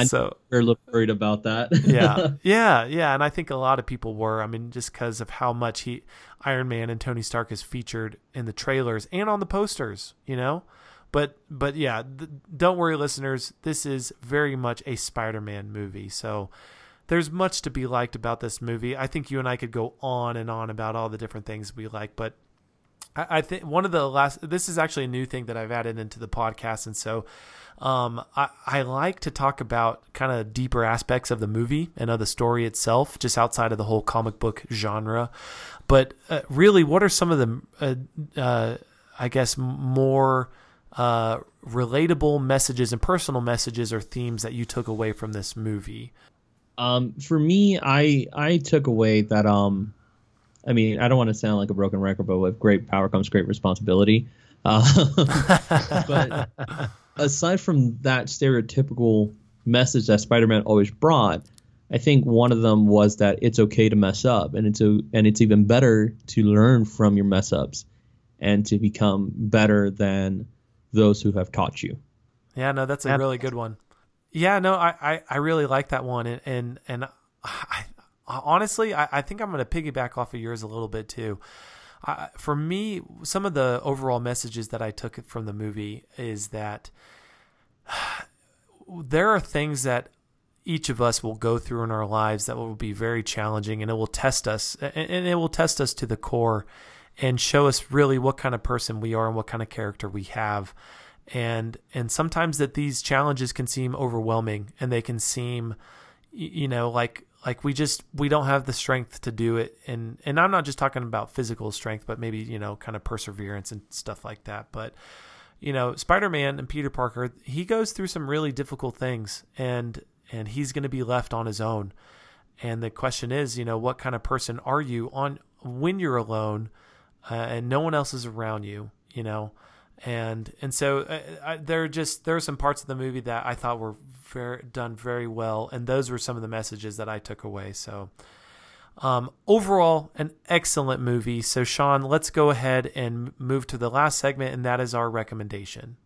So we're a little worried about that. yeah, yeah, yeah, and I think a lot of people were. I mean, just because of how much he, Iron Man and Tony Stark is featured in the trailers and on the posters, you know. But but yeah, th- don't worry, listeners. This is very much a Spider-Man movie. So there's much to be liked about this movie. I think you and I could go on and on about all the different things we like, but I, I think one of the last. This is actually a new thing that I've added into the podcast, and so um, I, I like to talk about kind of deeper aspects of the movie and of the story itself, just outside of the whole comic book genre. But uh, really, what are some of the, uh, uh, I guess, more uh, relatable messages and personal messages or themes that you took away from this movie? Um, for me, I I took away that um, I mean, I don't want to sound like a broken record, but with great power comes great responsibility. Uh, but aside from that stereotypical message that Spider-Man always brought, I think one of them was that it's okay to mess up, and it's a, and it's even better to learn from your mess ups, and to become better than those who have taught you. Yeah, no, that's a Ab- really good one. Yeah, no, I, I, I really like that one, and and, and I, honestly, I, I think I'm going to piggyback off of yours a little bit too. For me, some of the overall messages that I took from the movie is that there are things that each of us will go through in our lives that will be very challenging, and it will test us, and it will test us to the core, and show us really what kind of person we are and what kind of character we have and and sometimes that these challenges can seem overwhelming and they can seem you know like like we just we don't have the strength to do it. And and I'm not just talking about physical strength but maybe you know kind of perseverance and stuff like that. But you know Spider-Man and Peter Parker he goes through some really difficult things and and he's going to be left on his own. And the question is you know what kind of person are you on when you're alone uh, and no one else is around you you know and and so uh, I, there are just there are some parts of the movie that I thought were very done very well, and those were some of the messages that I took away. So um, overall, an excellent movie. So Sean, let's go ahead and move to the last segment, and that is our recommendation.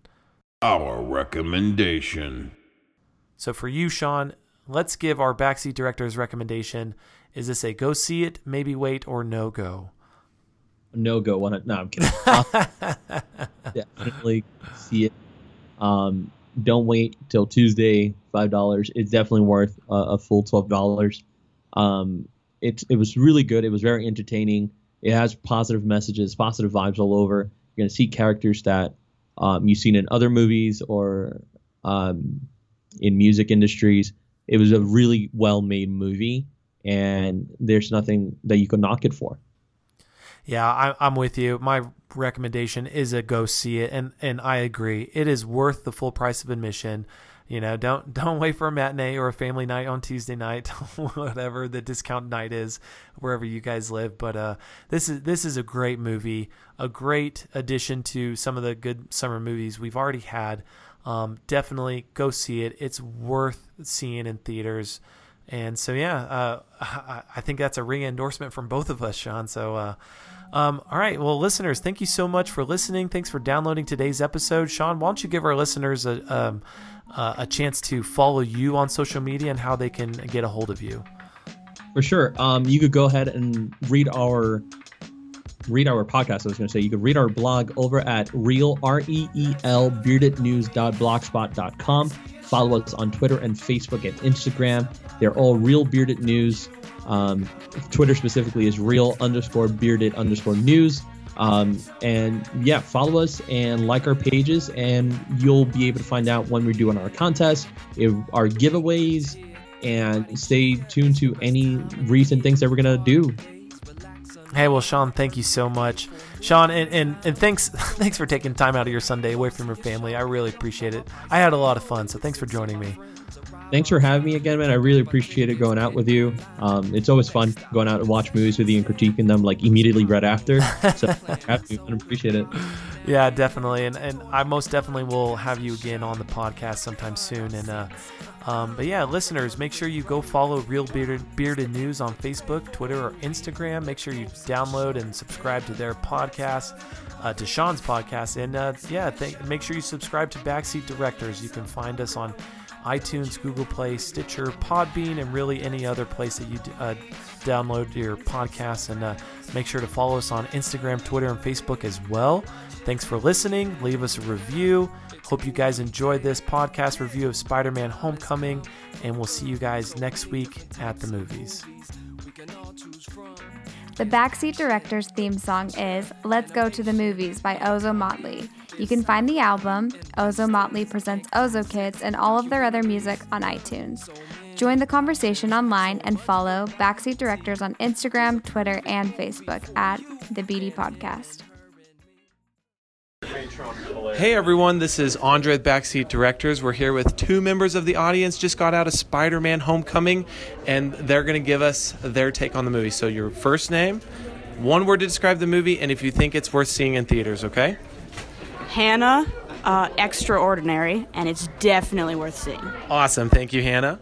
Our recommendation. So for you, Sean, let's give our backseat director's recommendation. Is this a go see it, maybe wait, or no go? No go one. No, I'm kidding. Definitely see it. Um, don't wait till Tuesday. Five dollars. It's definitely worth a, a full twelve dollars. Um, it it was really good. It was very entertaining. It has positive messages, positive vibes all over. You're gonna see characters that um, you've seen in other movies or um, in music industries. It was a really well made movie, and there's nothing that you can knock it for. Yeah, I, I'm with you. My recommendation is a go see it, and and I agree. It is worth the full price of admission. You know, don't don't wait for a matinee or a family night on Tuesday night, whatever the discount night is, wherever you guys live. But uh, this is this is a great movie, a great addition to some of the good summer movies we've already had. Um, definitely go see it. It's worth seeing in theaters. And so, yeah, uh, I, I think that's a ring endorsement from both of us, Sean. So, uh, um, all right. Well, listeners, thank you so much for listening. Thanks for downloading today's episode. Sean, why don't you give our listeners a, um, uh, a chance to follow you on social media and how they can get a hold of you? For sure. Um, you could go ahead and read our read our podcast. I was going to say you could read our blog over at real r e e l beardednews.blogspot.com. Follow us on Twitter and Facebook and Instagram. They're all real bearded news. Um, Twitter specifically is real underscore bearded underscore news. Um, and yeah, follow us and like our pages, and you'll be able to find out when we're doing our contests, if our giveaways, and stay tuned to any recent things that we're gonna do. Hey, well, Sean, thank you so much, Sean, and, and, and thanks thanks for taking time out of your Sunday away from your family. I really appreciate it. I had a lot of fun, so thanks for joining me. Thanks for having me again, man. I really appreciate it going out with you. Um, it's always fun going out and watch movies with you and critiquing them like immediately right after. So I appreciate it. Yeah, definitely, and and I most definitely will have you again on the podcast sometime soon. And uh, um, but yeah, listeners, make sure you go follow Real Bearded, Bearded News on Facebook, Twitter, or Instagram. Make sure you download and subscribe to their podcast, uh, to Sean's podcast, and uh, yeah, th- make sure you subscribe to Backseat Directors. You can find us on iTunes, Google Play, Stitcher, Podbean, and really any other place that you uh, download your podcasts. And uh, make sure to follow us on Instagram, Twitter, and Facebook as well. Thanks for listening. Leave us a review. Hope you guys enjoyed this podcast review of Spider Man Homecoming, and we'll see you guys next week at the movies. The Backseat Director's theme song is Let's Go to the Movies by Ozo Motley. You can find the album, Ozo Motley Presents Ozo Kids, and all of their other music on iTunes. Join the conversation online and follow Backseat Directors on Instagram, Twitter, and Facebook at The BD Podcast. Hey everyone, this is Andre with Backseat Directors. We're here with two members of the audience. Just got out of Spider Man Homecoming, and they're going to give us their take on the movie. So, your first name, one word to describe the movie, and if you think it's worth seeing in theaters, okay? Hannah, uh, extraordinary, and it's definitely worth seeing. Awesome. Thank you, Hannah.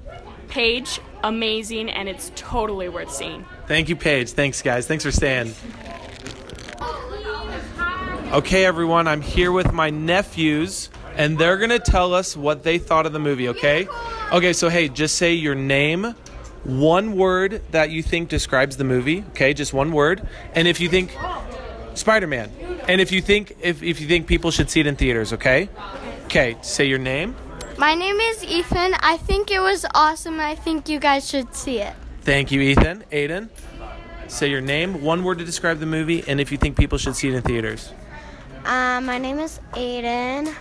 Paige, amazing, and it's totally worth seeing. Thank you, Paige. Thanks, guys. Thanks for staying. Okay, everyone, I'm here with my nephews, and they're going to tell us what they thought of the movie, okay? Okay, so hey, just say your name, one word that you think describes the movie, okay? Just one word. And if you think Spider-Man. And if you think if, if you think people should see it in theaters, okay? Okay, say your name. My name is Ethan. I think it was awesome. I think you guys should see it. Thank you, Ethan. Aiden. Say your name, one word to describe the movie, and if you think people should see it in theaters. Uh, my name is Aiden.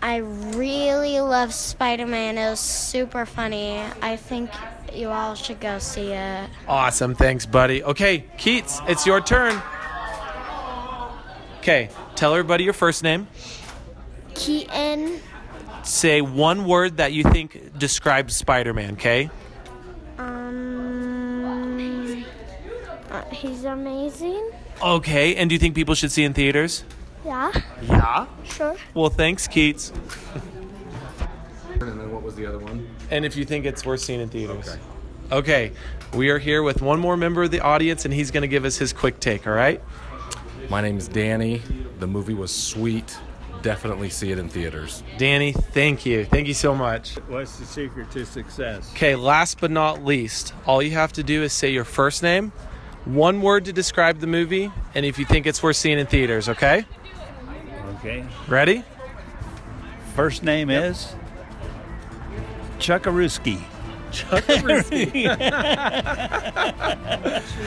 I really love Spider Man. It was super funny. I think you all should go see it. Awesome. Thanks, buddy. Okay, Keats, it's your turn. Okay, tell everybody your first name. Keaton. Say one word that you think describes Spider Man, okay? Um, uh, he's amazing. Okay, and do you think people should see in theaters? Yeah, Yeah. sure. Well, thanks, Keats. And then what was the other one? And if you think it's worth seeing in theaters. Okay, we are here with one more member of the audience, and he's going to give us his quick take, all right? My name's Danny. The movie was sweet. Definitely see it in theaters. Danny, thank you. Thank you so much. What's the secret to success? Okay, last but not least, all you have to do is say your first name, one word to describe the movie, and if you think it's worth seeing in theaters, okay? Okay. Ready? First name is Chuckarooski.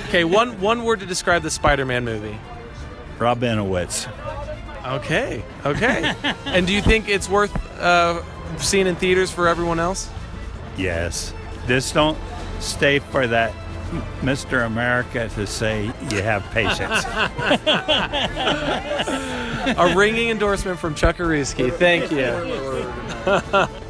Okay, one one word to describe the Spider-Man movie. Robinowitz. Okay, okay. and do you think it's worth uh, seeing in theaters for everyone else? Yes. Just don't stay for that Mr. America to say you have patience. A ringing endorsement from Chuck Aruski. Thank you.